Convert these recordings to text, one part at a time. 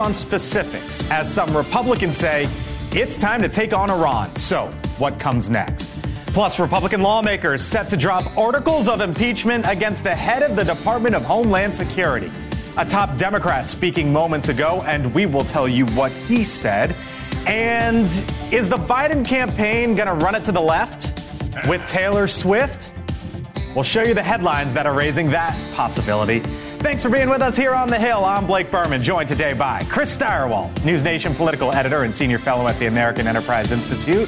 on specifics as some Republicans say it's time to take on Iran. So, what comes next? Plus, Republican lawmakers set to drop articles of impeachment against the head of the Department of Homeland Security. A top Democrat speaking moments ago, and we will tell you what he said. And is the Biden campaign going to run it to the left with Taylor Swift? We'll show you the headlines that are raising that possibility. Thanks for being with us here on The Hill. I'm Blake Burman, joined today by Chris Stirewalt, News Nation political editor and senior fellow at the American Enterprise Institute,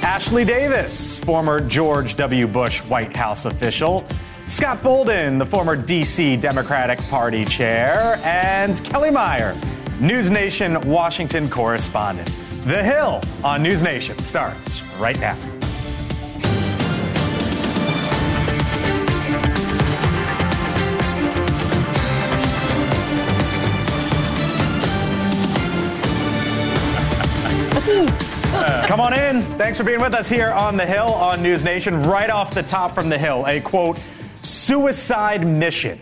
Ashley Davis, former George W. Bush White House official, Scott Bolden, the former D.C. Democratic Party chair, and Kelly Meyer, News Nation Washington correspondent. The Hill on News Nation starts right now. Come on in. Thanks for being with us here on The Hill on News Nation. Right off the top from The Hill, a quote, suicide mission.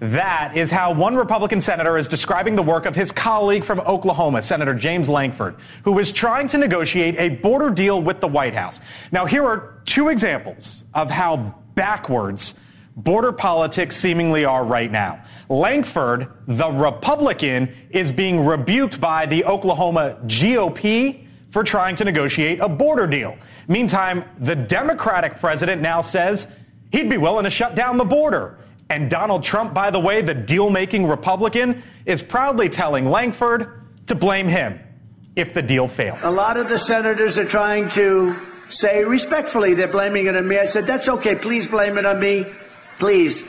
That is how one Republican senator is describing the work of his colleague from Oklahoma, Senator James Lankford, who is trying to negotiate a border deal with the White House. Now, here are two examples of how backwards border politics seemingly are right now. Lankford, the Republican, is being rebuked by the Oklahoma GOP for trying to negotiate a border deal. Meantime, the Democratic president now says he'd be willing to shut down the border. And Donald Trump, by the way, the deal making Republican, is proudly telling Lankford to blame him if the deal fails. A lot of the senators are trying to say respectfully they're blaming it on me. I said, that's okay. Please blame it on me. Please.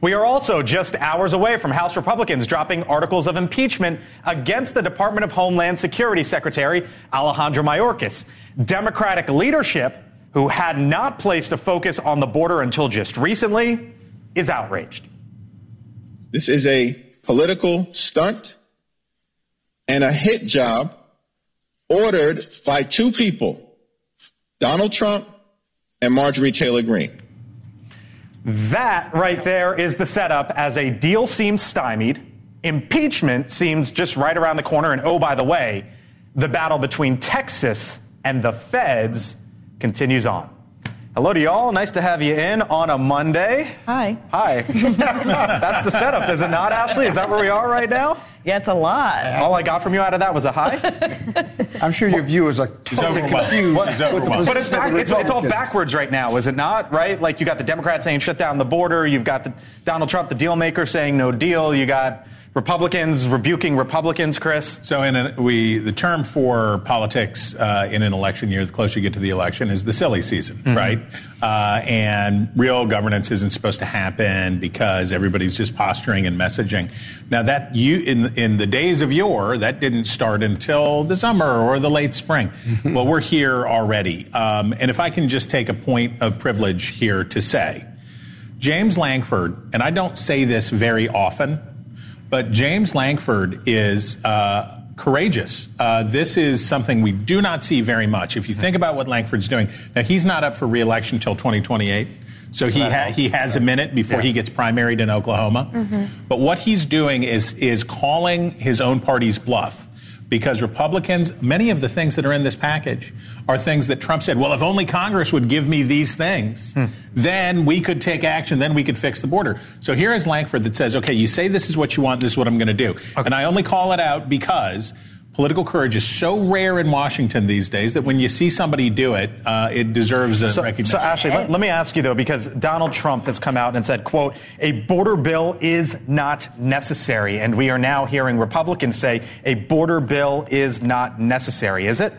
We are also just hours away from House Republicans dropping articles of impeachment against the Department of Homeland Security Secretary Alejandro Mayorkas. Democratic leadership, who had not placed a focus on the border until just recently, is outraged. This is a political stunt and a hit job ordered by two people, Donald Trump and Marjorie Taylor Greene. That right there is the setup as a deal seems stymied, impeachment seems just right around the corner, and oh, by the way, the battle between Texas and the feds continues on. Hello to y'all. Nice to have you in on a Monday. Hi. Hi. That's the setup, is it not, Ashley? Is that where we are right now? Yeah, it's a lot. All I got from you out of that was a hi. I'm sure your viewers are totally confused. with the But it's, back, it's, it's all backwards right now, is it not? Right? Like you got the Democrats saying shut down the border. You've got the Donald Trump, the deal maker, saying no deal. You got Republicans rebuking Republicans. Chris. So, in a, we the term for politics uh, in an election year, the closer you get to the election, is the silly season, right? Uh, and real governance isn't supposed to happen because everybody's just posturing and messaging. Now, that you in in the days of yore, that didn't start until the summer or the late spring. well, we're here already, um, and if I can just take a point of privilege here to say. James Lankford, and I don't say this very often, but James Lankford is uh, courageous. Uh, this is something we do not see very much. If you think about what Lankford's doing, now he's not up for reelection until 2028. So he ha- he has a minute before he gets primaried in Oklahoma. But what he's doing is is calling his own party's bluff because Republicans, many of the things that are in this package are things that Trump said, well, if only Congress would give me these things, hmm. then we could take action, then we could fix the border. So here is Lankford that says, okay, you say this is what you want, this is what I'm going to do. And I only call it out because political courage is so rare in Washington these days that when you see somebody do it, uh, it deserves a So, recognition. so Ashley, let, let me ask you though, because Donald Trump has come out and said, "quote A border bill is not necessary," and we are now hearing Republicans say a border bill is not necessary. Is it?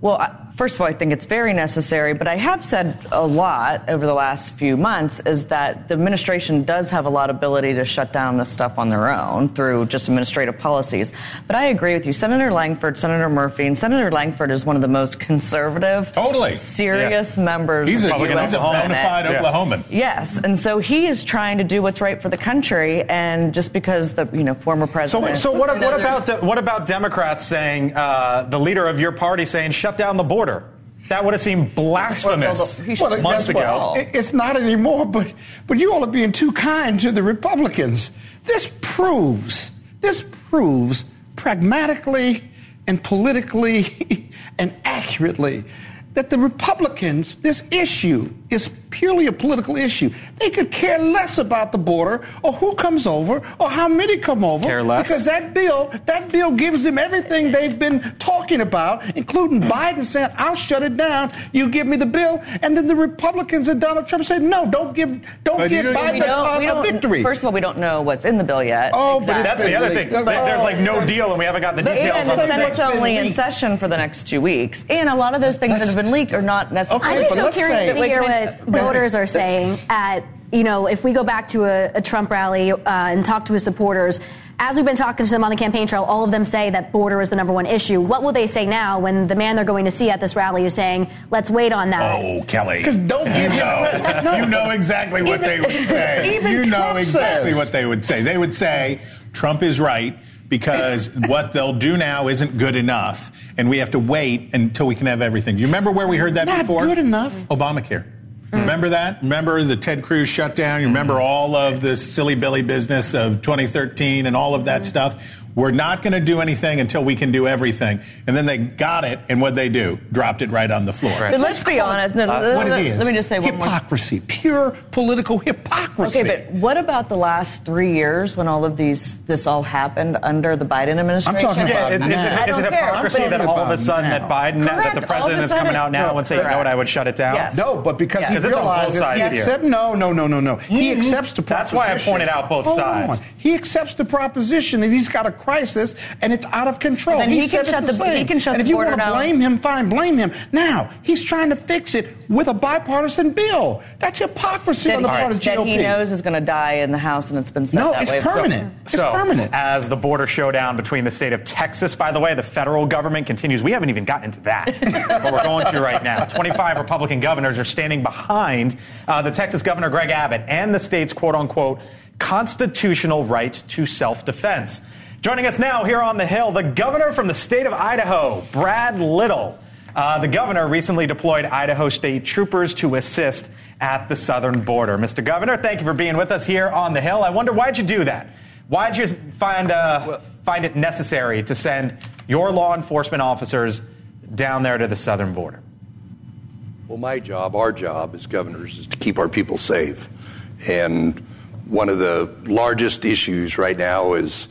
Well, first of all, I think it's very necessary, but I have said a lot over the last few months is that the administration does have a lot of ability to shut down this stuff on their own through just administrative policies. But I agree with you. Senator Lankford, Senator Murphy, and Senator Lankford is one of the most conservative, Totally. serious members he's a, of the U.S. he's a bona Senate. fide Yeah. Oklahoman. Yes, and so he is trying to do what's right for the country, and just because the you know former president. so what, what about de- what about Democrats saying uh, the leader of your party saying shut down the border? That would have seemed blasphemous Well, Well, months guess what? ago. It's not anymore, but but you all are being too kind to the Republicans. This proves this proves pragmatically and politically and accurately that the Republicans, this issue is purely a political issue. They could care less about the border or who comes over or how many come over. Care less? Because that bill, that bill gives them everything they've been talking about, including Biden saying, I'll shut it down. You give me the bill. And then the Republicans and Donald Trump said, no, don't give, don't But give you- Biden We a, a victory. First of all, we don't know what's in the bill yet. Oh, but That's the other thing. Oh, There's like no deal, and we haven't got the details And the say the what's Senate's only in session for the next two weeks. And a lot of those things that have been leaked are not necessarily. Okay, I'm but so curious say- to Wait, hear what voters are saying at, you know, if we go back to a, a Trump rally uh, and talk to his supporters, as we've been talking to them on the campaign trail, all of them say that border is the number one issue. What will they say now when the man they're going to see at this rally is saying, let's wait on that? Oh, Kelly. 'Cause don't you give him know. No. You know exactly what Even- they would say. even you know exactly says. what they would say. They would say Trump is right because what they'll do now isn't good enough, and we have to wait until we can have everything. Do you remember where we heard that Not before? good enough. Obamacare. Mm. Remember that? Remember the Ted Cruz shutdown? You remember mm. all of the silly Billy business of 2013 and all of that mm. stuff? We're not going to do anything until we can do everything. And then they got it, and what they do? Dropped it right on the floor. But let's be honest. No, Uh, what let, it is. let me just say one more. hypocrisy, pure political hypocrisy. Okay, but what about the last three years when all of these this all happened under the Biden administration? I'm talking Yeah, about it- is, now. it, is don't it hypocrisy that all of a sudden about that Biden, that the president is coming out now No, and saying, you know what, I would shut it down? Yes. No, but because Yeah. he 'Cause it's on both realizes sides he here. accept, no, no, no, no, no. He accepts the proposition. That's why I pointed out both Hold sides. on. He accepts the proposition that he's got a crisis and it's out of control. Then he can said it shut the the- same. he can shut and the if you want to blame him, fine, blame him. Now he's trying to fix it with a bipartisan bill. That's hypocrisy that, on the he, part of GOP. that he knows is going to die in the House, and it's been set No, that it's way. So- permanent. It's so, permanent. as the border showdown between the state of Texas, by the way, the federal government continues. We haven't even gotten into that, but we're going to right now. 25 Republican governors are standing behind uh, the Texas Governor Greg Abbott and the state's quote unquote constitutional right to self defense. Joining us now here on the Hill, the governor from the state of Idaho, Brad Little. Uh, the governor recently deployed Idaho State troopers to assist at the southern border. Mr. Governor, thank you for being with us here on the Hill. I wonder why'd you do that? Why'd you find uh, find it necessary to send your law enforcement officers down there to the southern border? Well, my job, our job as governors, is to keep our people safe. And one of the largest issues right now is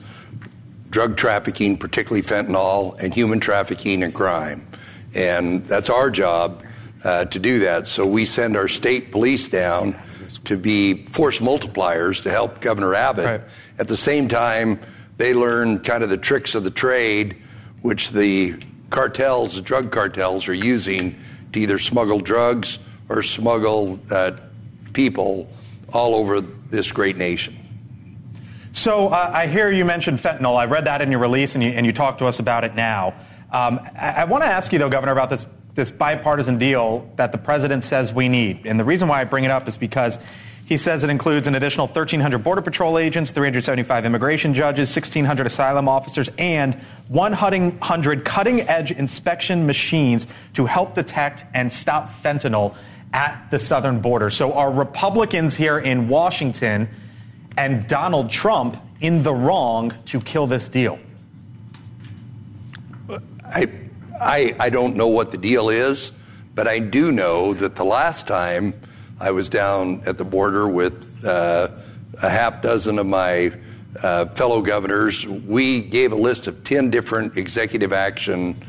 drug trafficking, particularly fentanyl, and human trafficking and crime. And that's our job uh, to do that. So we send our state police down to be force multipliers to help Governor Abbott. Right. At the same time, they learn kind of the tricks of the trade, which the cartels, the drug cartels, are using to either smuggle drugs or smuggle uh, people all over this great nation. So uh, I hear you mentioned fentanyl. I read that in your release, and you, and you talked to us about it now. Um, I, I want to ask you, though, Governor, about this this bipartisan deal that the president says we need. And the reason why I bring it up is because he says it includes an additional 1,300 Border Patrol agents, 375 immigration judges, 1,600 asylum officers, and 100 cutting edge inspection machines to help detect and stop fentanyl at the southern border. So are Republicans here in Washington and Donald Trump in the wrong to kill this deal? I, I, I don't know what the deal is, but I do know that the last time I was down at the border with uh, a half dozen of my uh, fellow governors, we gave a list of 10 different executive action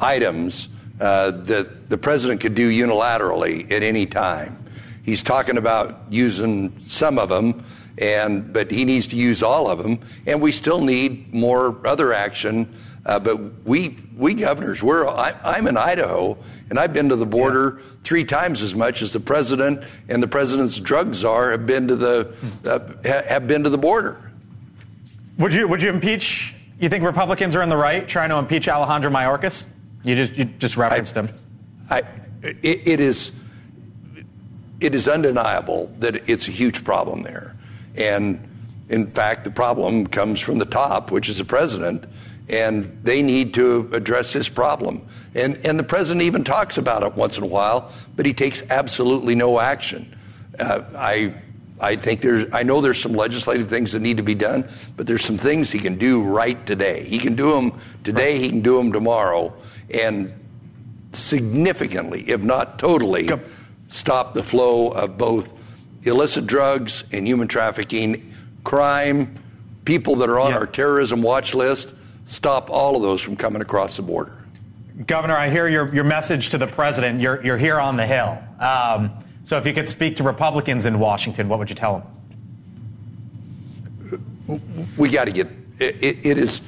items uh, that the president could do unilaterally at any time. He's talking about using some of them, and but he needs to use all of them, and we still need more other action. Uh, but we we governors, we're I, I'm in Idaho, and I've been to the border three times as much as the president and the president's drug czar have been to the uh, ha- have been to the border. Would you would you impeach? You think Republicans are in the right trying to impeach Alejandro Mayorkas? You just you just referenced him. I, it, it is it is undeniable that it's a huge problem there, and in fact, the problem comes from the top, which is the president, and they need to address this problem. And and the president even talks about it once in a while, but he takes absolutely no action. Uh, I I think there's, I know there's some legislative things that need to be done, but there's some things he can do right today. He can do them today, he can do them tomorrow, and significantly, if not totally, stop the flow of both illicit drugs and human trafficking, crime, people that are on Yeah. our terrorism watch list, stop all of those from coming across the border. Governor, I hear your, your message to the president. You're, you're here on the Hill. Um, so if you could speak to Republicans in Washington, what would you tell them? we got to get it, it, it is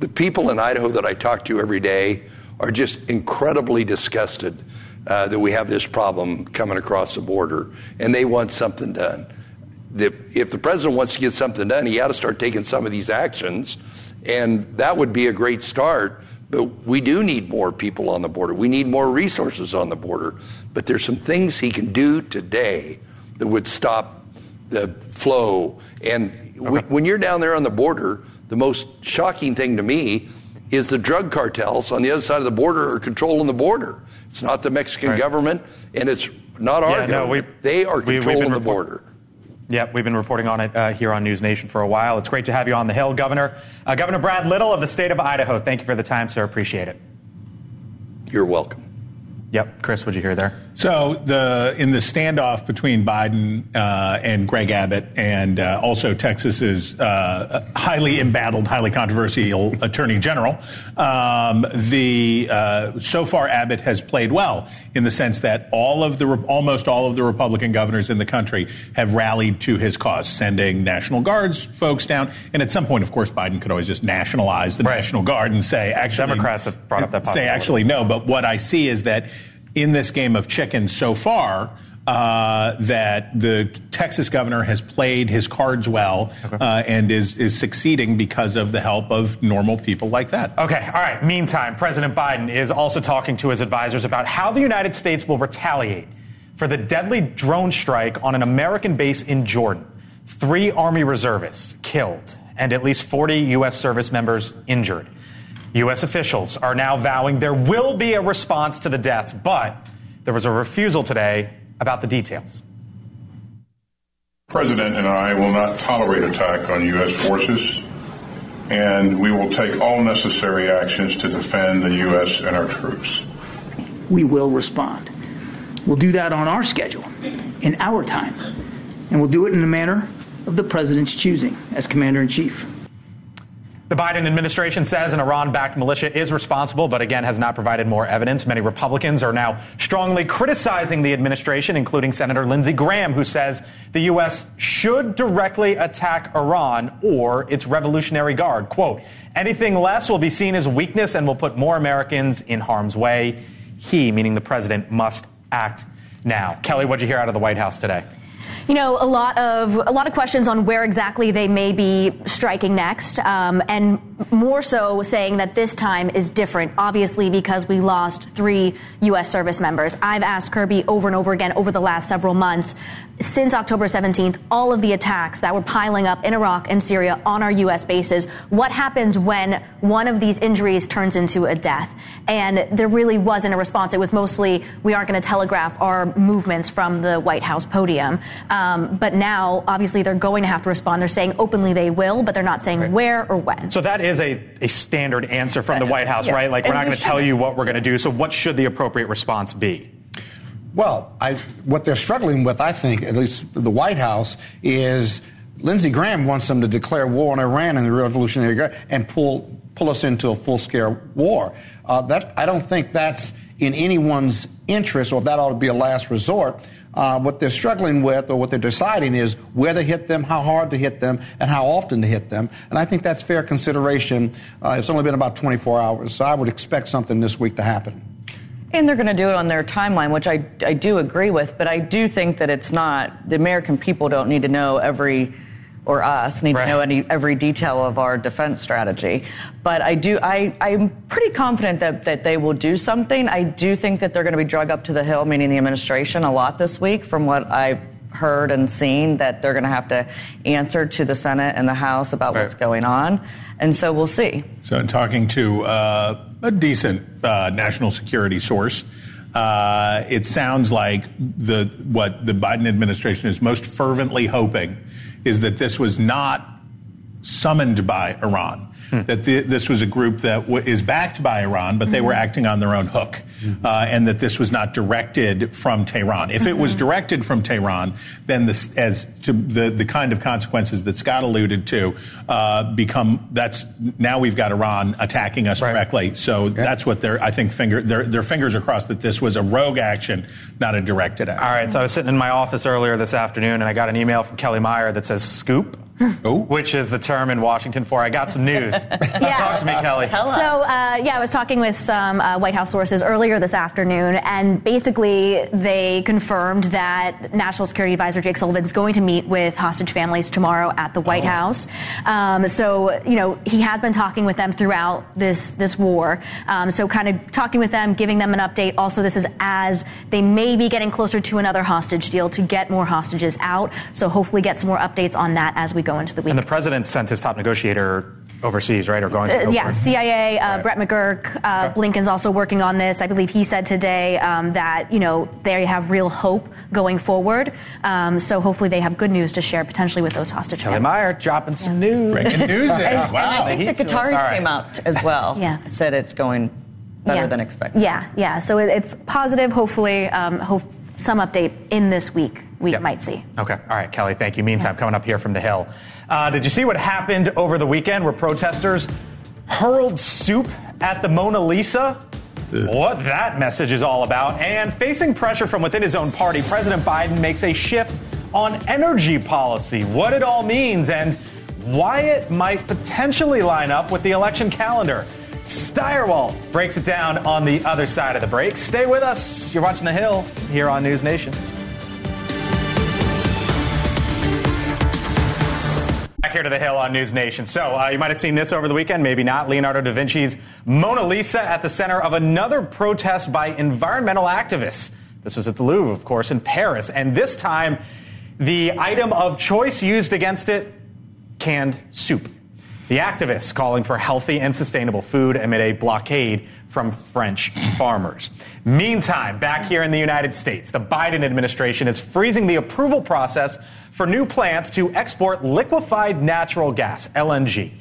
the people in Idaho that I talk to every day are just incredibly disgusted uh, that we have this problem coming across the border, and they want something done. The, if the president wants to get something done, he ought to start taking some of these actions, and that would be a great start. But we do need more people on the border. We need more resources on the border. But there's some things he can do today that would stop the flow. And w- when you're down there on the border, the most shocking thing to me is the drug cartels on the other side of the border are controlling the border. It's not the Mexican Right. government, and it's not our Yeah, no, government. we- they are we- controlling the report- border. Yep, we've been reporting on it uh, here on News Nation for a while. It's great to have you on the Hill, Governor. Uh, Governor Brad Little of the state of Idaho, thank you for the time, sir. Appreciate it. You're welcome. Yep, Chris, what'd you hear there? So the in the standoff between Biden uh, and Greg Abbott, and uh, also Texas's uh, highly embattled, highly controversial Attorney General, um, the uh, so far Abbott has played well in the sense that all of the almost all of the Republican governors in the country have rallied to his cause, sending National Guards folks down. And at some point, of course, Biden could always just nationalize the Right. National Guard and say, actually, Democrats have brought up that say actually no. But what I see is that in this game of chicken so far, uh, that the Texas governor has played his cards well uh, and is is succeeding because of the help of normal people like that. Okay, all right. Meantime, President Biden is also talking to his advisors about how the United States will retaliate for the deadly drone strike on an American base in Jordan. Three Army reservists killed and at least 40 U.S. service members injured. U.S. officials are now vowing there will be a response to the deaths, but there was a refusal today about the details. President and I will not tolerate attack on U.S. forces, and we will take all necessary actions to defend the U.S. and our troops. we will respond. We'll do that on our schedule, in our time, and we'll do it in the manner of the president's choosing as commander in chief. The Biden administration says an Iran backed militia is responsible, but again has not provided more evidence. Many Republicans are now strongly criticizing the administration, including Senator Lindsey Graham, who says the U.S. should directly attack Iran or its Revolutionary Guard. Quote, anything less will be seen as weakness and will put more Americans in harm's way. He, meaning the president, must act now. Kelly, what'd you hear out of the White House today? You know, a lot of a lot of questions on where exactly they may be striking next, um, and more so saying that this time is different. Obviously, because we lost three U.S. service members. I've asked Kirby over and over again over the last several months, since October 17th, all of the attacks that were piling up in Iraq and Syria on our U.S. bases. What happens when one of these injuries turns into a death? And there really wasn't a response. It was mostly we aren't going to telegraph our movements from the White House podium. Um, but now, obviously, they're going to have to respond. They're saying openly they will, but they're not saying where or when. So that is a, a standard answer from the White House, Yeah. right? Like, we're not going to tell you what we're going to do. So, what should the appropriate response be? Well, I, what they're struggling with, I think, at least the White House, is Lindsey Graham wants them to declare war on Iran and the Revolutionary Guard and pull pull us into a full scale war. Uh, that I don't think that's in anyone's interest, or if that ought to be a last resort. Uh, what they're struggling with, or what they're deciding, is where to hit them, how hard to hit them, and how often to hit them. And I think that's fair consideration. Uh, it's only been about 24 hours, so I would expect something this week to happen. And they're going to do it on their timeline, which I, I do agree with, but I do think that it's not, the American people don't need to know every, or us need Right. to know any, every detail of our defense strategy. But I do, I, I'm pretty confident that, that they will do something. I do think that they're going to be drug up to the hill, meaning the administration, a lot this week from what I've heard and seen, that they're going to have to answer to the Senate and the House about Right. what's going on. And so we'll see. So, in talking to uh, a decent uh, national security source, uh, it sounds like the what the Biden administration is most fervently hoping is that this was not summoned by Iran. Hmm. That the, this was a group that w- is backed by Iran, but they mm-hmm. were acting on their own hook, mm-hmm. uh, and that this was not directed from Tehran. If mm-hmm. it was mm-hmm. directed from Tehran, then this, as to the the kind of consequences that Scott alluded to, uh, become that's now we've got Iran attacking us right. directly. So okay. that's what they're I think finger their their fingers are crossed that this was a rogue action, not a directed action. All right. So I was sitting in my office earlier this afternoon, and I got an email from Kelly Meyer that says scoop Ooh. which is the term in Washington for I got some news. yeah. Talk to me, Kelly. So, uh, yeah, I was talking with some uh, White House sources earlier this afternoon, and basically they confirmed that National Security Advisor Jake Sullivan is going to meet with hostage families tomorrow at the White oh. House. Um, so, you know, he has been talking with them throughout this this war. Um, so, kind of talking with them, giving them an update. Also, this is as they may be getting closer to another hostage deal to get more hostages out. So, hopefully, get some more updates on that as we go into the week. And the president sent his top negotiator overseas, right, or going? Uh, yeah, CIA. Uh, right. Brett McGurk. Uh, okay. Blinken's also working on this. I believe he said today um, that you know they have real hope going forward. Um, so hopefully they have good news to share potentially with those hostage Kelly Meyer dropping yeah. some news. Breaking news. and, wow. And I think the Qataris right. came out as well. yeah, said it's going better yeah. than expected. Yeah, yeah. So it, it's positive. Hopefully, um, hope some update in this week we yep. might see. Okay. All right, Kelly. Thank you. Meantime, yeah. coming up here from the Hill. Uh, did you see what happened over the weekend where protesters hurled soup at the Mona Lisa? Ugh. What that message is all about. And facing pressure from within his own party, President Biden makes a shift on energy policy, what it all means, and why it might potentially line up with the election calendar. Stirewalt breaks it down on the other side of the break. Stay with us. You're watching The Hill here on News Nation. Back here to the Hill on News Nation. So, uh, you might have seen this over the weekend, maybe not. Leonardo da Vinci's Mona Lisa at the center of another protest by environmental activists. This was at the Louvre, of course, in Paris. And this time, the item of choice used against it canned soup. The activists calling for healthy and sustainable food amid a blockade from French farmers. Meantime, back here in the United States, the Biden administration is freezing the approval process for new plants to export liquefied natural gas, LNG.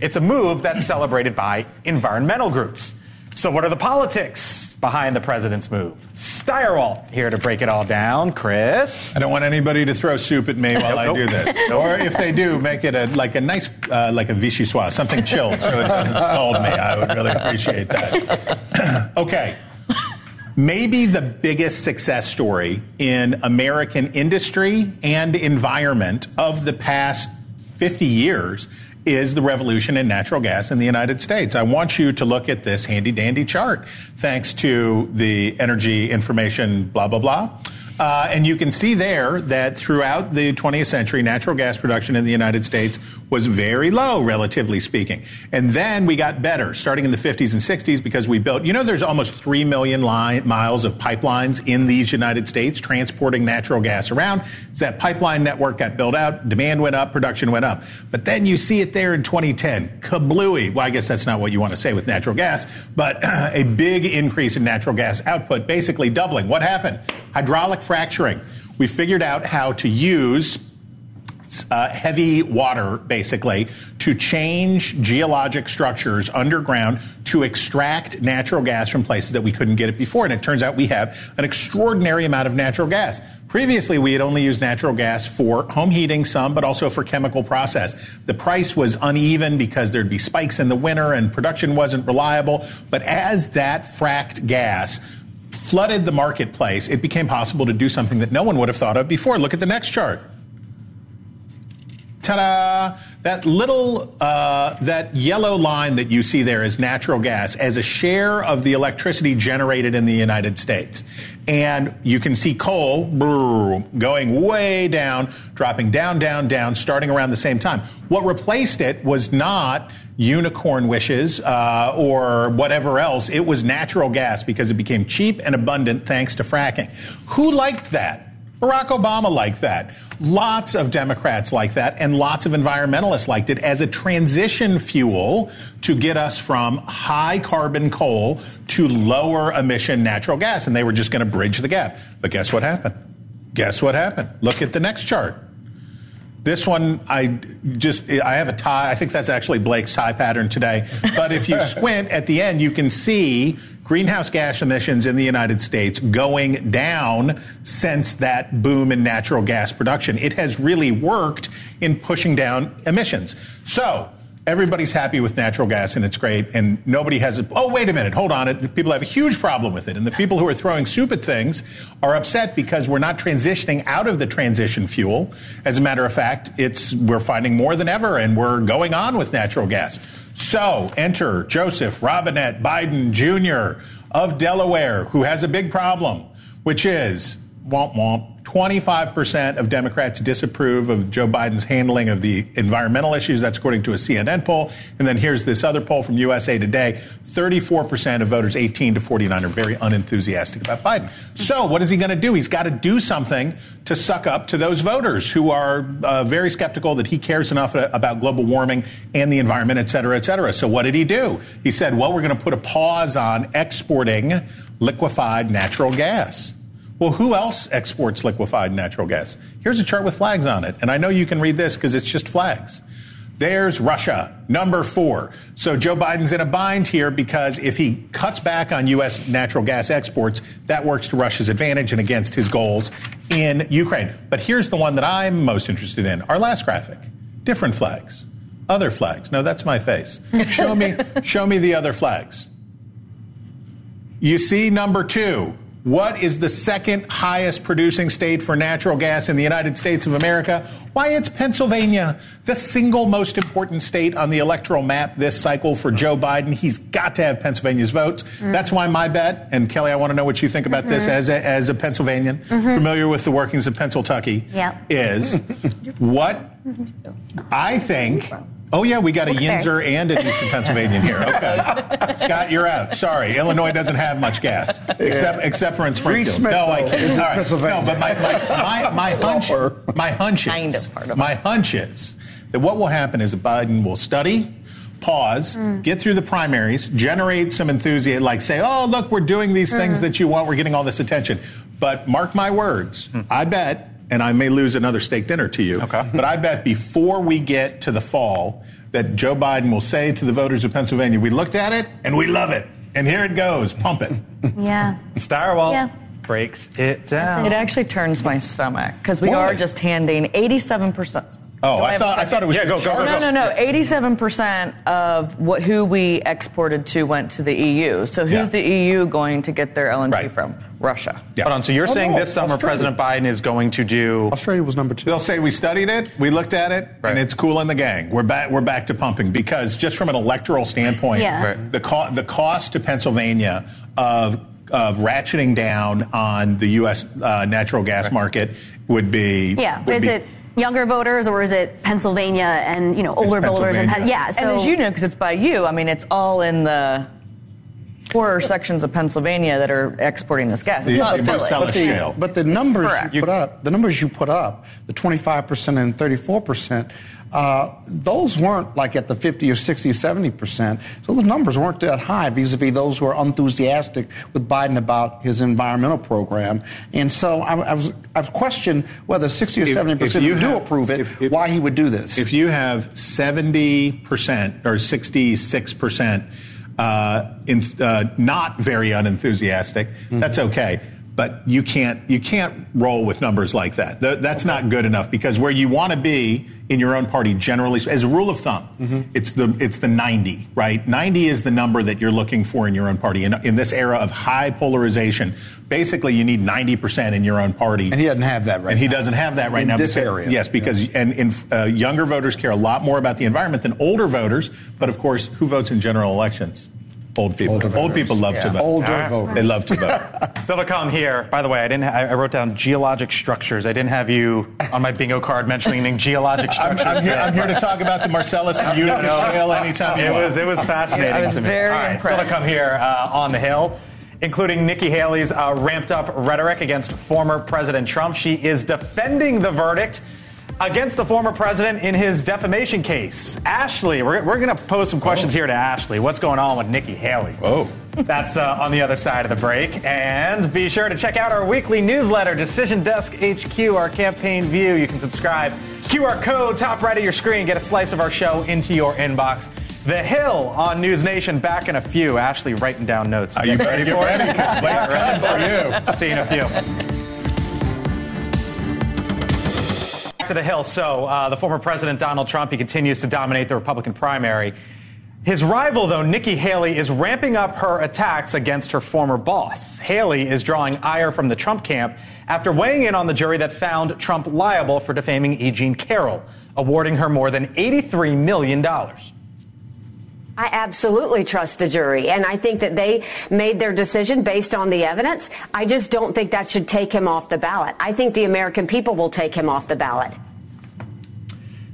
It's a move that's celebrated by environmental groups. So, what are the politics behind the president's move? Stirewalt here to break it all down. Chris, I don't want anybody to throw soup at me while I do this, or if they do, make it a, like a nice, uh, like a vichyssoise, something chilled, so it doesn't scald me. I would really appreciate that. okay. Maybe the biggest success story in American industry and environment of the past 50 years is the revolution in natural gas in the United States. I want you to look at this handy dandy chart, thanks to the energy information, blah, blah, blah. Uh, and you can see there that throughout the 20th century, natural gas production in the United States was very low, relatively speaking. And then we got better starting in the 50s and 60s because we built, you know, there's almost 3 million miles of pipelines in these United States transporting natural gas around. As that pipeline network got built out, demand went up, production went up. But then you see it there in 2010, kablooey. Well, I guess that's not what you want to say with natural gas, but a big increase in natural gas output, basically doubling. What happened? Hydraulic fracturing. We figured out how to use uh, heavy water, basically, to change geologic structures underground to extract natural gas from places that we couldn't get it before. And it turns out we have an extraordinary amount of natural gas. Previously, we had only used natural gas for home heating, some, but also for chemical process. The price was uneven because there'd be spikes in the winter and production wasn't reliable. But as that fracked gas flooded the marketplace, it became possible to do something that no one would have thought of before. Look at the next chart. Ta-da! That little, uh, that yellow line that you see there is natural gas as a share of the electricity generated in the United States. And you can see coal going way down, dropping down, down, down, starting around the same time. What replaced it was not unicorn wishes uh, or whatever else. It was natural gas because it became cheap and abundant thanks to fracking. Who liked that? Barack Obama liked that. Lots of Democrats like that, and lots of environmentalists liked it as a transition fuel to get us from high carbon coal to lower emission natural gas. And they were just going to bridge the gap. But guess what happened? Guess what happened? Look at the next chart. This one, I just, I have a tie. I think that's actually Blake's tie pattern today. But if you squint at the end, you can see greenhouse gas emissions in the United States going down since that boom in natural gas production. It has really worked in pushing down emissions. So, Everybody's happy with natural gas and it's great, and nobody has it. Oh, wait a minute, hold on. It, people have a huge problem with it, and the people who are throwing soup at things are upset because we're not transitioning out of the transition fuel. As a matter of fact, it's we're finding more than ever, and we're going on with natural gas. So enter Joseph Robinette Biden Jr. of Delaware, who has a big problem, which is womp womp 25% of Democrats disapprove of Joe Biden's handling of the environmental issues. That's according to a CNN poll. And then here's this other poll from USA Today 34% of voters 18 to 49 are very unenthusiastic about Biden. So, what is he going to do? He's got to do something to suck up to those voters who are uh, very skeptical that he cares enough about global warming and the environment, et cetera, et cetera. So, what did he do? He said, well, we're going to put a pause on exporting liquefied natural gas. Well, who else exports liquefied natural gas? Here's a chart with flags on it. And I know you can read this because it's just flags. There's Russia, number four. So Joe Biden's in a bind here because if he cuts back on U.S. natural gas exports, that works to Russia's advantage and against his goals in Ukraine. But here's the one that I'm most interested in our last graphic different flags, other flags. No, that's my face. Show me, show me the other flags. You see number two, what is the second highest producing state for natural gas in the United States of America? Why, it's Pennsylvania, the single most important state on the electoral map this cycle for Joe Biden. He's got to have Pennsylvania's votes. Mm-hmm. That's why my bet, and Kelly, I want to know what you think about mm-hmm. this as a, as a Pennsylvanian, mm-hmm. familiar with the workings of Pennsylvania, yep. is what I think Oh yeah, we got a Yinzer and a Eastern Pennsylvania here. Okay, Scott, you're out. Sorry, Illinois doesn't have much gas except yeah. except for in Springfield. Smith, no, I can't. All right. No, but my my, my, my hunch my hunch is kind of my hunch is that what will happen is Biden will study pause, mm. get through the primaries, generate some enthusiasm, like say, oh, look, we're doing these mm. things that you want, we're getting all this attention. But mark my words, mm. I bet and I may lose another steak dinner to you. Okay. But I bet before we get to the fall, that Joe Biden will say to the voters of Pennsylvania, we looked at it and we love it. And here it goes, pump it. Yeah. Stirewalt yeah. breaks it down. It actually turns my stomach because we are just handing 87%. Oh, I, I thought I thought it was yeah. Go, go, go, No, no, no. Eighty-seven percent of what who we exported to went to the EU. So who's yeah. the EU going to get their LNG right. from? Russia. Yeah. Hold on. So you're oh, saying no, this summer Australia. President Biden is going to do? Australia was number two. They'll say we studied it, we looked at it, right. and it's cool in the gang. We're back. We're back to pumping because just from an electoral standpoint, yeah. right. the co- the cost to Pennsylvania of of ratcheting down on the U.S. Uh, natural gas right. market would be. Yeah. Would is be, it younger voters or is it Pennsylvania and you know older voters and yeah so and as you know because it's by you I mean it's all in the poorer sections of Pennsylvania that are exporting this gas. It's not Philly. But the, but the numbers Correct. you put up, the numbers you put up, the 25% and 34%, uh, those weren't like at the 50 or 60 or 70 percent. So those numbers weren't that high vis-a-vis those who are enthusiastic with Biden about his environmental program. And so I, I was I was questioned whether 60 or 70 percent you do have, approve it, if, if, why he would do this. If you have 70 percent or 66 percent uh, in, uh, not very unenthusiastic, mm-hmm. that's okay but you can't you can't roll with numbers like that. that's not good enough because where you want to be in your own party, generally, as a rule of thumb, mm-hmm. it's the it's the 90, right? 90 is the number that you're looking for in your own party. In, in this era of high polarization, basically you need 90 percent in your own party, and he doesn't have that right. And now. he doesn't have that right in now. This because, area, yes, because yeah. and in, uh, younger voters care a lot more about the environment than older voters. But of course, who votes in general elections? Old people. Older Old people love yeah. to vote. Older right. voters. They love to vote. Still to come here. By the way, I didn't. I wrote down geologic structures. I didn't have you on my bingo card mentioning geologic structures. I'm, I'm, here, I'm, here, to talk about the Marcellus and Utica no, Shale anytime. It was. It was fascinating. I was to very me. All right, impressed. Still to come here uh, on the Hill including Nikki Haley's uh, ramped up rhetoric against former President Trump. She is defending the verdict against the former president in his defamation case. Ashley, we're, we're going to pose some questions here to Ashley. What's going on with Nikki Haley? Oh. That's uh, on the other side of the break. And be sure to check out our weekly newsletter, Decision Desk HQ, our campaign view. You can subscribe. QR code, top right of your screen. Get a slice of our show into your inbox. The Hill on News Nation back in a few. Ashley writing down notes. Are you ready for it? Blake's coming for you. See you in a few. Back to the Hill. So, uh, the former President Donald Trump, he continues to dominate the Republican primary. His rival, though, Nikki Haley, is ramping up her attacks against her former boss. Haley is drawing ire from the Trump camp after weighing in on the jury that found Trump liable for defaming E. Jean Carroll, awarding her more than $83 million. I absolutely trust the jury, and I think that they made their decision based on the evidence. I just don't think that should take him off the ballot. I think the American people will take him off the ballot.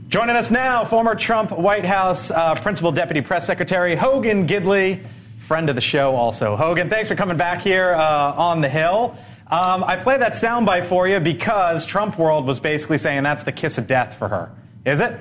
Joining us now, former Trump White House uh, Principal Deputy Press Secretary Hogan Gidley, friend of the show also. Hogan, thanks for coming back here uh, on the Hill. Um, I play that soundbite for you because Trump World was basically saying that's the kiss of death for her. Is it?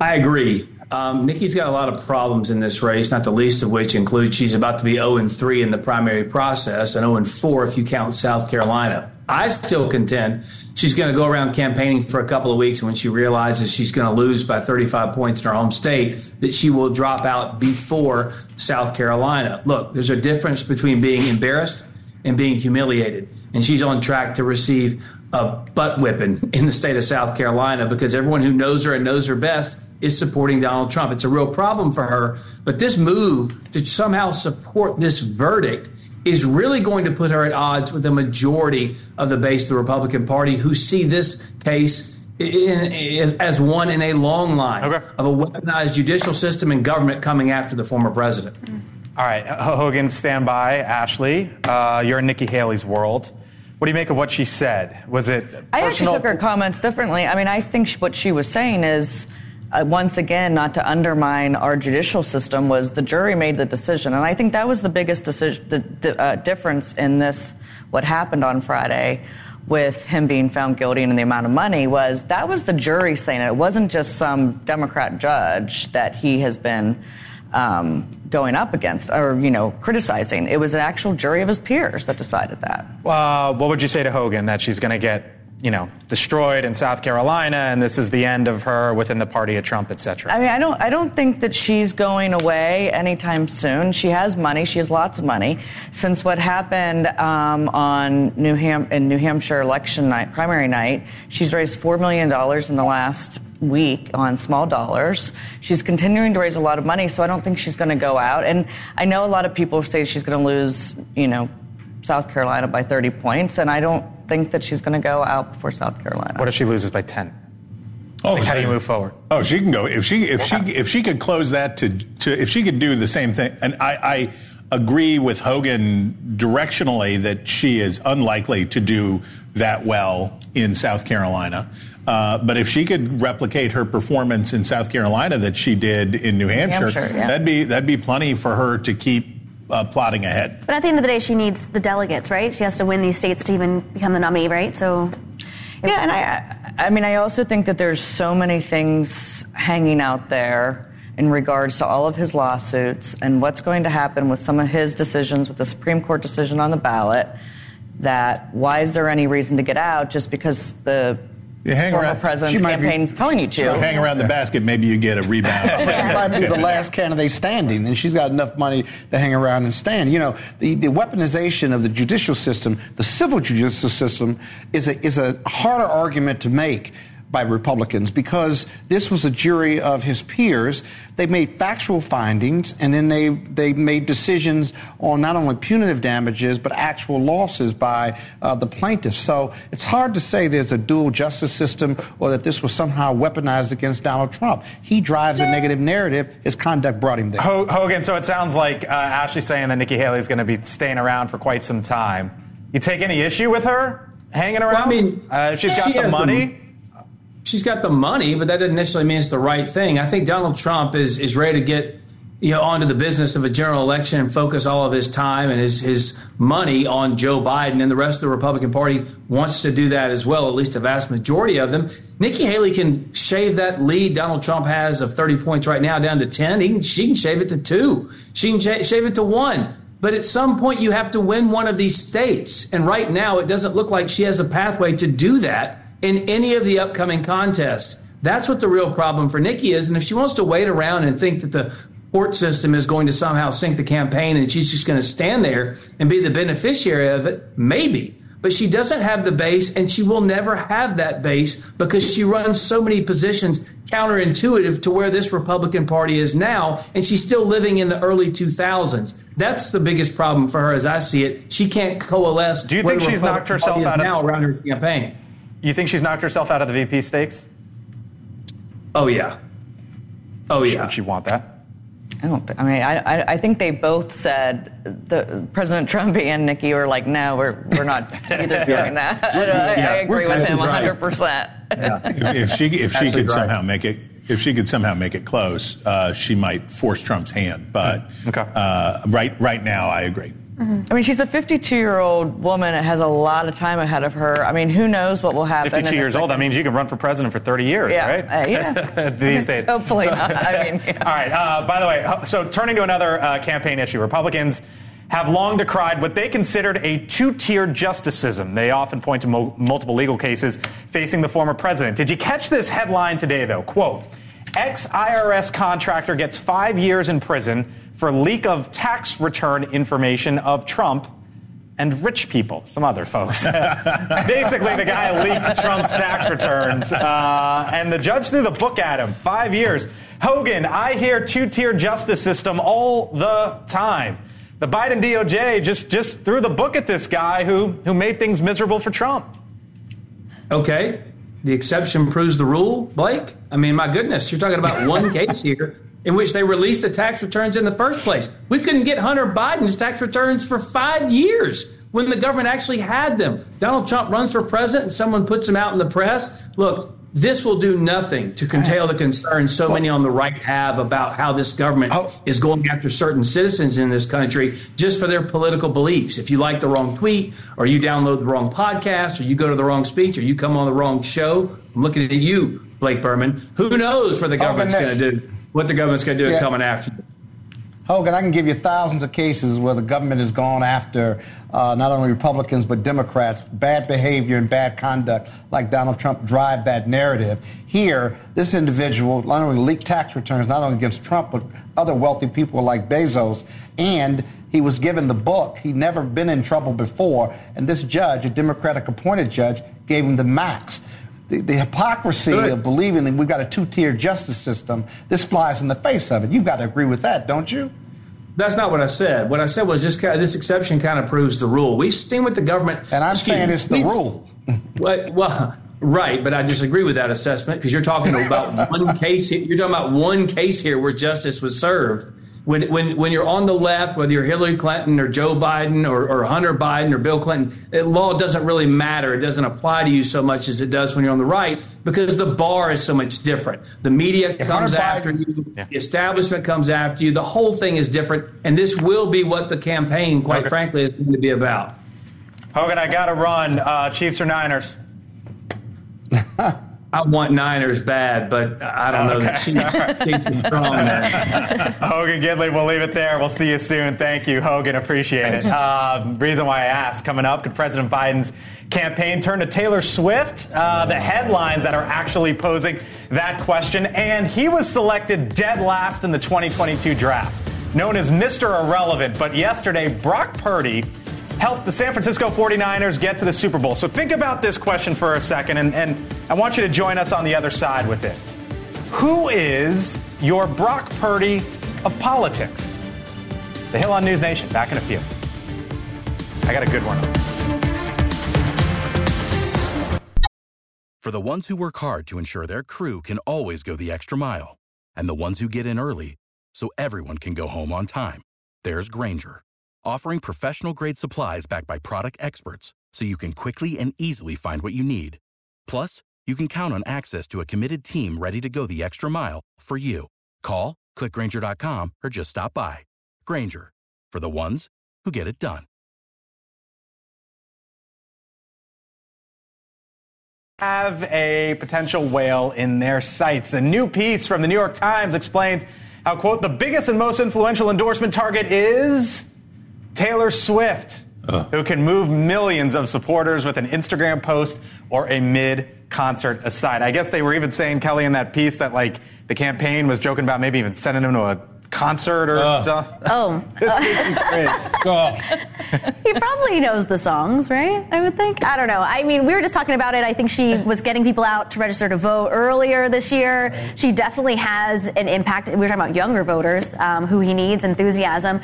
I agree. Um, Nikki's got a lot of problems in this race, not the least of which include she's about to be 0 3 in the primary process and 0 4 if you count South Carolina. I still contend she's going to go around campaigning for a couple of weeks, and when she realizes she's going to lose by 35 points in her home state, that she will drop out before South Carolina. Look, there's a difference between being embarrassed and being humiliated, and she's on track to receive a butt whipping in the state of South Carolina because everyone who knows her and knows her best is supporting Donald Trump. It's a real problem for her. But this move to somehow support this verdict is really going to put her at odds with the majority of the base of the Republican Party who see this case as one in a long line okay. of a weaponized judicial system and government coming after the former president. All right, Hogan, stand by. Ashley, uh, you're in Nikki Haley's world. What do you make of what she said? Was it? Personal? I actually took her comments differently. I mean, I think what she was saying is uh, once again, not to undermine our judicial system, was the jury made the decision. And I think that was the biggest decision, the, uh, difference in this, what happened on Friday with him being found guilty and the amount of money was that was the jury saying it. It wasn't just some Democrat judge that he has been um, going up against or, you know, criticizing. It was an actual jury of his peers that decided that. Uh, what would you say to Hogan that she's going to get you know, destroyed in South Carolina, and this is the end of her within the party of Trump, et cetera. I mean, I don't, I don't think that she's going away anytime soon. She has money. She has lots of money. Since what happened um, on New Ham- in New Hampshire election night, primary night, she's raised four million dollars in the last week on small dollars. She's continuing to raise a lot of money, so I don't think she's going to go out. And I know a lot of people say she's going to lose, you know, South Carolina by 30 points, and I don't think that she's going to go out before South Carolina. What if she loses by 10? Oh, like how do you move forward? Oh, she can go if she if she if she could close that to, to if she could do the same thing. And I, I agree with Hogan directionally that she is unlikely to do that well in South Carolina. Uh, but if she could replicate her performance in South Carolina that she did in New Hampshire, New Hampshire yeah. that'd be that'd be plenty for her to keep uh, plotting ahead. But at the end of the day, she needs the delegates, right? She has to win these states to even become the nominee, right? So. Yeah, and I, I mean, I also think that there's so many things hanging out there in regards to all of his lawsuits and what's going to happen with some of his decisions, with the Supreme Court decision on the ballot. That why is there any reason to get out just because the you hang former around, president's campaign's be, telling you to. Hang around the basket, maybe you get a rebound. she might be the last candidate standing, and she's got enough money to hang around and stand. You know, the, the weaponization of the judicial system, the civil judicial system, is a, is a harder argument to make by Republicans because this was a jury of his peers. They made factual findings and then they, they made decisions on not only punitive damages but actual losses by uh, the plaintiffs. So it's hard to say there's a dual justice system or that this was somehow weaponized against Donald Trump. He drives a negative narrative. His conduct brought him there. Hogan, so it sounds like uh, Ashley saying that Nikki Haley is going to be staying around for quite some time. You take any issue with her hanging around? Well, I mean, uh, if she's got she the money. The- she's got the money, but that doesn't necessarily mean it's the right thing. I think Donald Trump is is ready to get you know, onto the business of a general election and focus all of his time and his, his money on Joe Biden. And the rest of the Republican Party wants to do that as well, at least a vast majority of them. Nikki Haley can shave that lead Donald Trump has of 30 points right now down to 10. Can, she can shave it to two. She can sh- shave it to one. But at some point, you have to win one of these states. And right now, it doesn't look like she has a pathway to do that in any of the upcoming contests. That's what the real problem for Nikki is. And if she wants to wait around and think that the court system is going to somehow sink the campaign and she's just going to stand there and be the beneficiary of it, maybe. But she doesn't have the base and she will never have that base because she runs so many positions counterintuitive to where this Republican Party is now. And she's still living in the early 2000s. That's the biggest problem for her as I see it. She can't coalesce. Do you think she's knocked herself out of now around her campaign? You think she's knocked herself out of the VP stakes? Oh, yeah. Oh, yeah. Should she want that? I don't. Th- I mean, I, I think they both said the President Trump and Nikki were like, no, we're we're not either doing that. I, I agree with him 100. percent If she if she could right. somehow make it if she could somehow make it close, uh, she might force Trump's hand. But Okay. uh, right right now, I agree. I mean, she's a 52 year old woman that has a lot of time ahead of her. I mean, who knows what will happen? 52 in a years old. That means you can run for president for 30 years, Yeah, right? uh, yeah. These days. Hopefully not. I mean, yeah. All right. Uh, by the way, so turning to another uh, campaign issue, Republicans have long decried what they considered a two-tier justice system. They often point to mo- multiple legal cases facing the former president. Did you catch this headline today, though? Quote: Ex-IRS contractor gets five years in prison for leak of tax return information of Trump and rich people, some other folks. Basically, the guy leaked Trump's tax returns, uh, and the judge threw the book at him. Five years. Hogan, I hear two-tier justice system all the time. The Biden DOJ just just threw the book at this guy who who made things miserable for Trump. Okay. The exception proves the rule, Blake. I mean, my goodness, you're talking about one case here in which they released the tax returns in the first place. We couldn't get Hunter Biden's tax returns for five years when the government actually had them. Donald Trump runs for president and someone puts them out in the press. Look, this will do nothing to curtail the concerns so many on the right have about how this government Oh. is going after certain citizens in this country just for their political beliefs. If you like the wrong tweet, or you download the wrong podcast, or you go to the wrong speech, or you come on the wrong show, I'm looking at you, Blake Burman. Who knows what the oh, government's Nick. going to do? What the government's going to do Yeah. coming after you? Hogan, I can give you thousands of cases where the government has gone after uh, not only Republicans but Democrats. Bad behavior and bad conduct, like Donald Trump, drive that narrative. Here, this individual not only leaked tax returns, not only against Trump, but other wealthy people like Bezos, and he was given the book. He'd never been in trouble before, and this judge, a Democratic appointed judge, gave him the max. The, the hypocrisy Good. of believing that we've got a two-tier justice system, this flies in the face of it. You've got to agree with that, don't you? That's not what I said. What I said was this, kind this exception kind of proves the rule. We've seen what the government. And I'm saying it's the we- rule. Well, well, right, but I disagree with that assessment because you're talking about one case. You're talking about one case here where justice was served. When, when, when you're on the left, whether you're Hillary Clinton or Joe Biden or, or Hunter Biden or Bill Clinton, it, law doesn't really matter. It doesn't apply to you so much as it does when you're on the right because the bar is so much different. The media If comes Hunter after Biden- you, the establishment comes after you. The whole thing is different, and this will be what the campaign, quite Okay. frankly, is going to be about. Hogan, I got to run. Uh, Chiefs or Niners? I want Niners bad, but I don't know that Chiefs, Chiefs are strong there. Hogan Gidley, we'll leave it there. We'll see you soon. Thank you, Hogan. Appreciate it. Uh, reason why I asked coming up, could President Biden's campaign turn to Taylor Swift? Uh, the headlines that are actually posing that question. And he was selected dead last in the 2022 draft, known as Mr. Irrelevant. But yesterday, Brock Purdy helped the San Francisco 49ers get to the Super Bowl. So think about this question for a second, and, and I want you to join us on the other side with it. Who is your Brock Purdy of politics? The Hill on News Nation, back in a few. I got a good one. For the ones who work hard to ensure their crew can always go the extra mile, and the ones who get in early so everyone can go home on time, there's Grainger, offering professional grade supplies backed by product experts so you can quickly and easily find what you need. Plus, you can count on access to a committed team ready to go the extra mile for you. Call, Click Grainger.com or just stop by. Grainger, for the ones who get it done. have a potential whale in their sights. A new piece from the New York Times explains how, quote, the biggest and most influential endorsement target is Taylor Swift, uh. who can move millions of supporters with an Instagram post or a mid concert aside. I guess they were even saying, Kelly, in that piece that, like, the campaign was joking about maybe even sending him to a concert or stuff. Oh. This makes me cringe. he probably knows the songs, right? I would think. I don't know. I mean, we were just talking about it. I think she was getting people out to register to vote earlier this year. She definitely has an impact. We were talking about younger voters um, who he needs, enthusiasm.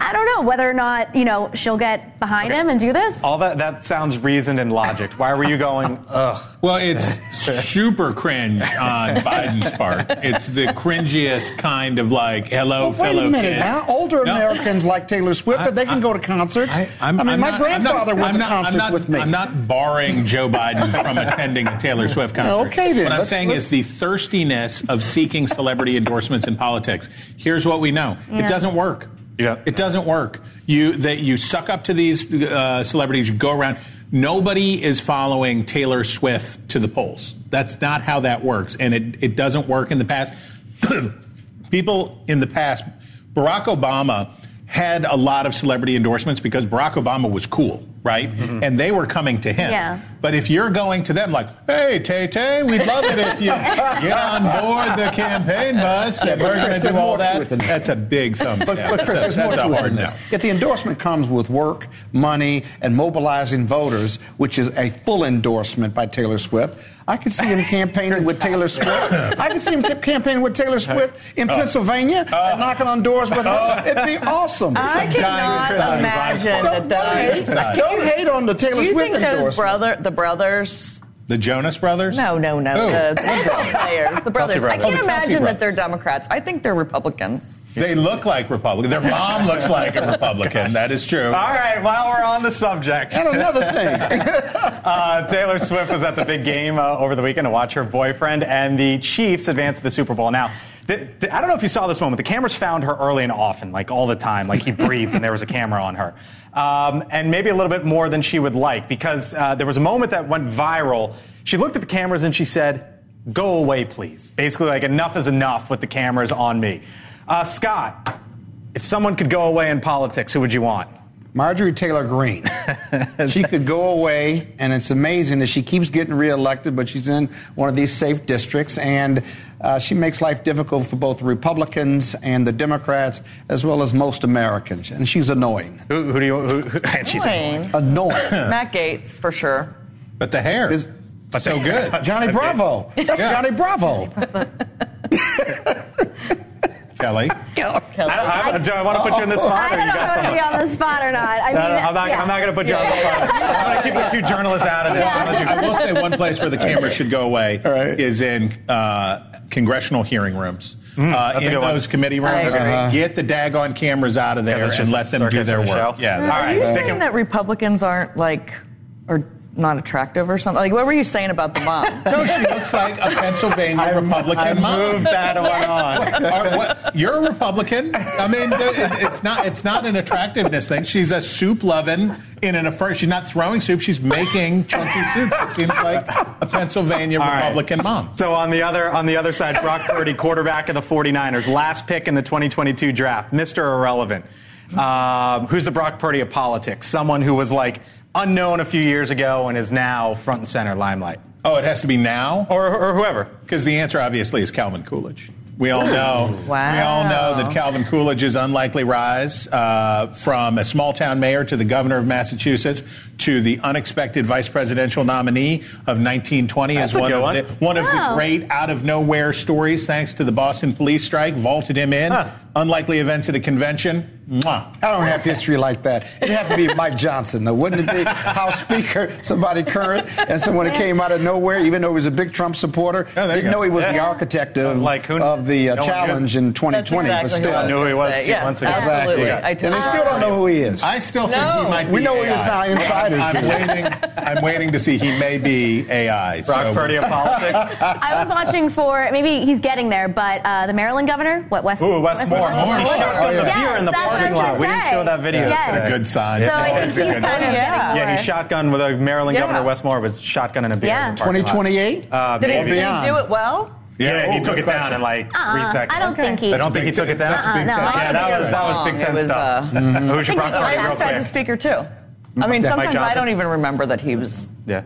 I don't know whether or not, you know, she'll get behind him and do this. All that, that sounds reasoned and logic. Why were you going, ugh? Well, it's super cringe on Biden's part. It's the cringiest kind of like, hello, Wait fellow a minute kids. now. Older No. Americans like Taylor Swift, but they can go to concerts. I, I'm- mean, I'm my not- grandfather not, went I'm to not- concerts not- with me. I'm not barring Joe Biden from attending a Taylor Swift concert. Okay, then. What I'm Let's- saying let's- is the thirstiness of seeking celebrity endorsements in politics. Here's what we know: Yeah. it doesn't work. Yeah. It doesn't work. You that you suck up to these uh, celebrities. You go around. Nobody is following Taylor Swift to the polls. That's not how that works, and it, it doesn't work in the past. People in the past, Barack Obama had a lot of celebrity endorsements because Barack Obama was cool, right? Mm-hmm. And they were coming to him. Yeah. But if you're going to them like, hey, Tay Tay, we'd love it if you get on board the campaign bus and we're going to do all that, it than that. that's a big thumbs But, down. but Chris, That's there's a- more that's to it than no. this. If the endorsement comes with work, money, and mobilizing voters, which is a full endorsement by Taylor Swift, I could see him campaigning with Taylor Swift. I could see him campaigning with Taylor Swift in Oh. Pennsylvania and knocking on doors with her. It'd be awesome. I I'm cannot imagine Don't, that don't those. hate, don't hate on the Taylor Do you Swift think those brother, the brothers? The Jonas Brothers? No, no, no. Who? The, the players, the brothers. I can't Oh, imagine brothers. that they're Democrats. I think they're Republicans. They look like Republicans. Their mom looks like a Republican. That is true. All right, while we're on the subject. And another thing. uh, Taylor Swift was at the big game uh, over the weekend to watch her boyfriend and the Chiefs advance to the Super Bowl. Now, the, the- I don't know if you saw this moment. The cameras found her early and often, like all the time. Like he breathed and there was a camera on her. Um, and maybe a little bit more than she would like because uh, there was a moment that went viral. She looked at the cameras and she said, Go away, please. Basically, like, enough is enough with the cameras on me. Uh, Scott, if someone could go away in politics, who would you want? Marjorie Taylor Greene. she could go away, and it's amazing that she keeps getting reelected, but she's in one of these safe districts, and uh, she makes life difficult for both the Republicans and the Democrats, as well as most Americans. And she's annoying. Who, who do you? Who, who, and she's Annoying. Annoying. Matt Gaetz, for sure. But the hair Is- is so good. Johnny Bravo. That's Yeah. Johnny Bravo. Kelly. I, I, do I want to put you in the spot, I or don't you know got if something? be on the spot or not. I mean, No, no, I'm not, yeah. I'm not going to put you on the spot. I'm going to keep the two journalists out of this. I'm gonna do- I will say one place where the camera should go away right. is in uh, congressional hearing rooms. uh, Mm, that's a in good one. those committee rooms. Uh-huh. get the daggone cameras out of there and let them do their work. show. Yeah, All that's Are you saying that Republicans aren't like, or not attractive or something? Like, what were you saying about the mom? No, she looks like a Pennsylvania Republican I mom. moved that one on. Are- what- you're a Republican. I mean, it- it's not. It's not an attractiveness thing. She's a soup loving in an affirm. She's not throwing soup. She's making chunky soup. It seems like a Pennsylvania All right. Republican mom. So on the other on the other side, Brock Purdy, quarterback of the 49ers, last pick in the 2022 draft, Mr. Irrelevant. Um, who's the Brock Purdy of politics? Someone who was like unknown a few years ago and is now front and center limelight, Oh, it has to be now, or, or whoever. because the answer obviously is Calvin Coolidge. We all know. Wow. We all know that Calvin Coolidge's unlikely rise uh, from a small town mayor to the governor of Massachusetts to the unexpected vice presidential nominee of 1920 That's is a one of one. the one of the great out of nowhere stories. Thanks to the Boston police strike, vaulted him in. Huh. Unlikely events at a convention. I don't have history like that. It'd have to be Mike Johnson, though, wouldn't it be? House Speaker, somebody current, and someone that came out of nowhere, even though he was a big Trump supporter, Oh, didn't go. know he was the architect of, Like who- of the uh, no challenge in 2020. That's but still, I knew who he was gonna two say. Yes, months ago. Absolutely. Exactly. I and they still don't know who he is. I still think he might be We know he is AI. now. Insiders I'm. I'm waiting. I'm waiting to see. He may be AI. Brock so Purdy of politics. I was watching for maybe he's getting there, but uh, the Maryland governor, what West? Ooh, Wes Moore. Moore. He shotgunned the Yes, beer in the parking lot. We didn't show that video Yes. today. a good sign. So I think he's kind of Yeah. getting Yeah, he shotgunned with a Maryland Yeah. Governor Wes Moore was shotgunning a beer. Yeah. in the 2028? Uh, Did he, did he do it well? Yeah, oh, he took good it down in like Uh-uh. three seconds. I don't think he. I don't think he took it down. That's a big Uh-uh, no, Yeah, that was that was. Big Ten was, stuff. uh, Who's your I Brock think Purdy he real was Besides the speaker too. I mean, Mike sometimes I don't even remember that he was. Yeah.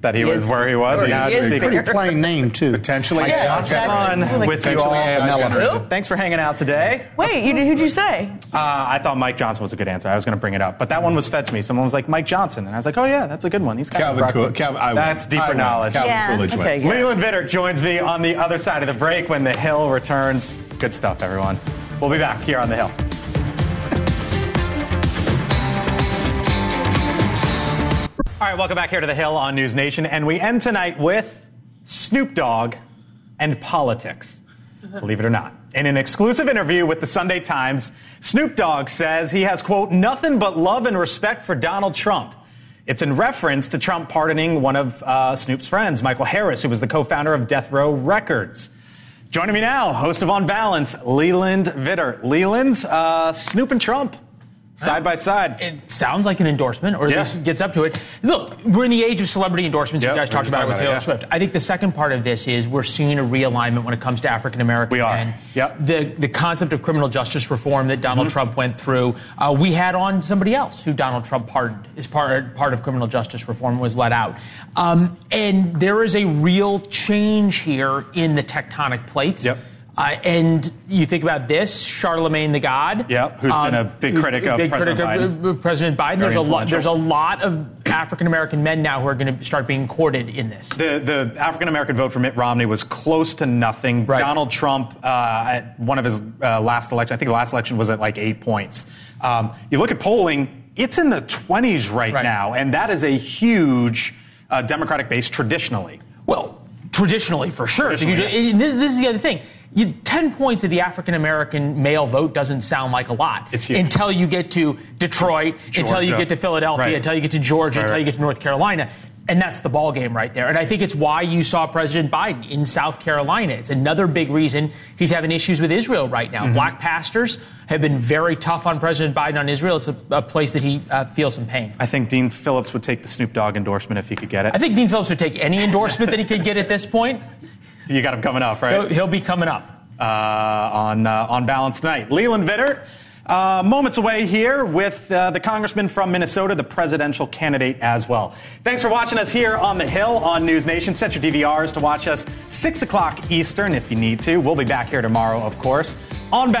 That he, He was is- where he was. He and now is it's speaker. secret. Pretty plain name, too. Potentially. Yeah, AI it's fun generated. with you all. Potentially AI Vanilla. generated. Thanks for hanging out today. Wait, you, who'd you say? Uh, I thought Mike Johnson was a good answer. I was going to bring it up, but that one was fed to me. Someone was like Mike Johnson, and I was like, oh yeah, that's a good one. He's kind Calvin of Cool- Calvin- I. That's deeper win. knowledge. Calvin Yeah. Coolidge Okay, wins. Leland Vittert joins me on the other side of the break when the Hill returns. Good stuff, everyone. We'll be back here on the Hill. Right, welcome back here to the Hill on News Nation, and we end tonight with Snoop Dogg and politics. Believe it or not. In an exclusive interview with the Sunday Times, Snoop Dogg says he has, quote, nothing but love and respect for Donald Trump. It's in reference to Trump pardoning one of uh, Snoop's friends, Michael Harris, who was the co founder of Death Row Records. Joining me now, host of On Balance, Leland Vittert. Leland, uh, Snoop and Trump, side by side. It sounds like an endorsement, or at Yeah. least gets up to it. Look, we're in the age of celebrity endorsements. Yep, you guys talked about it with Taylor it, yeah. Swift. I think the second part of this is we're seeing a realignment when it comes to African American We are. men. Yep. The the concept of criminal justice reform that Donald Mm-hmm. Trump went through. Uh, we had on somebody else who Donald Trump pardoned as part part of criminal justice reform was let out, um, and there is a real change here in the tectonic plates. Yep. Uh, and you think about this, Charlemagne the God. Yep, who's been a big critic of big President critic of, uh, President Biden. There's a lot. There's a lot of African American men now who are going to start being courted in this. The, the African American vote for Mitt Romney was close to nothing. Right. Donald Trump, uh, at one of his uh, last election, I think the last election was at like eight points. Um, you look at polling, it's in the 20s right, Right. now, and that is a huge uh, Democratic base traditionally. Well, traditionally, for sure. It's a huge- Traditionally, and this, this is the other thing. You, Ten points of the African American male vote doesn't sound like a lot It's huge. until you get to Detroit, until you get to Philadelphia, Right. until you get to Georgia, Right, until you get to North Carolina. And that's the ball game right there. And I think it's why you saw President Biden in South Carolina. It's another big reason he's having issues with Israel right now. Mm-hmm. Black pastors have been very tough on President Biden on Israel. It's a, a place that he uh, feels some pain. I think Dean Phillips would take the Snoop Dogg endorsement if he could get it. I think Dean Phillips would take any endorsement that he could get at this point. You got him coming up, right? He'll, he'll be coming up. uh, on uh, on balance tonight. Leland Vittert, uh, moments away here with uh, the congressman from Minnesota, the presidential candidate as well. Thanks for watching us here on the Hill on News Nation. Set your DVRs to watch us six o'clock Eastern if you need to. We'll be back here tomorrow, of course, on balance.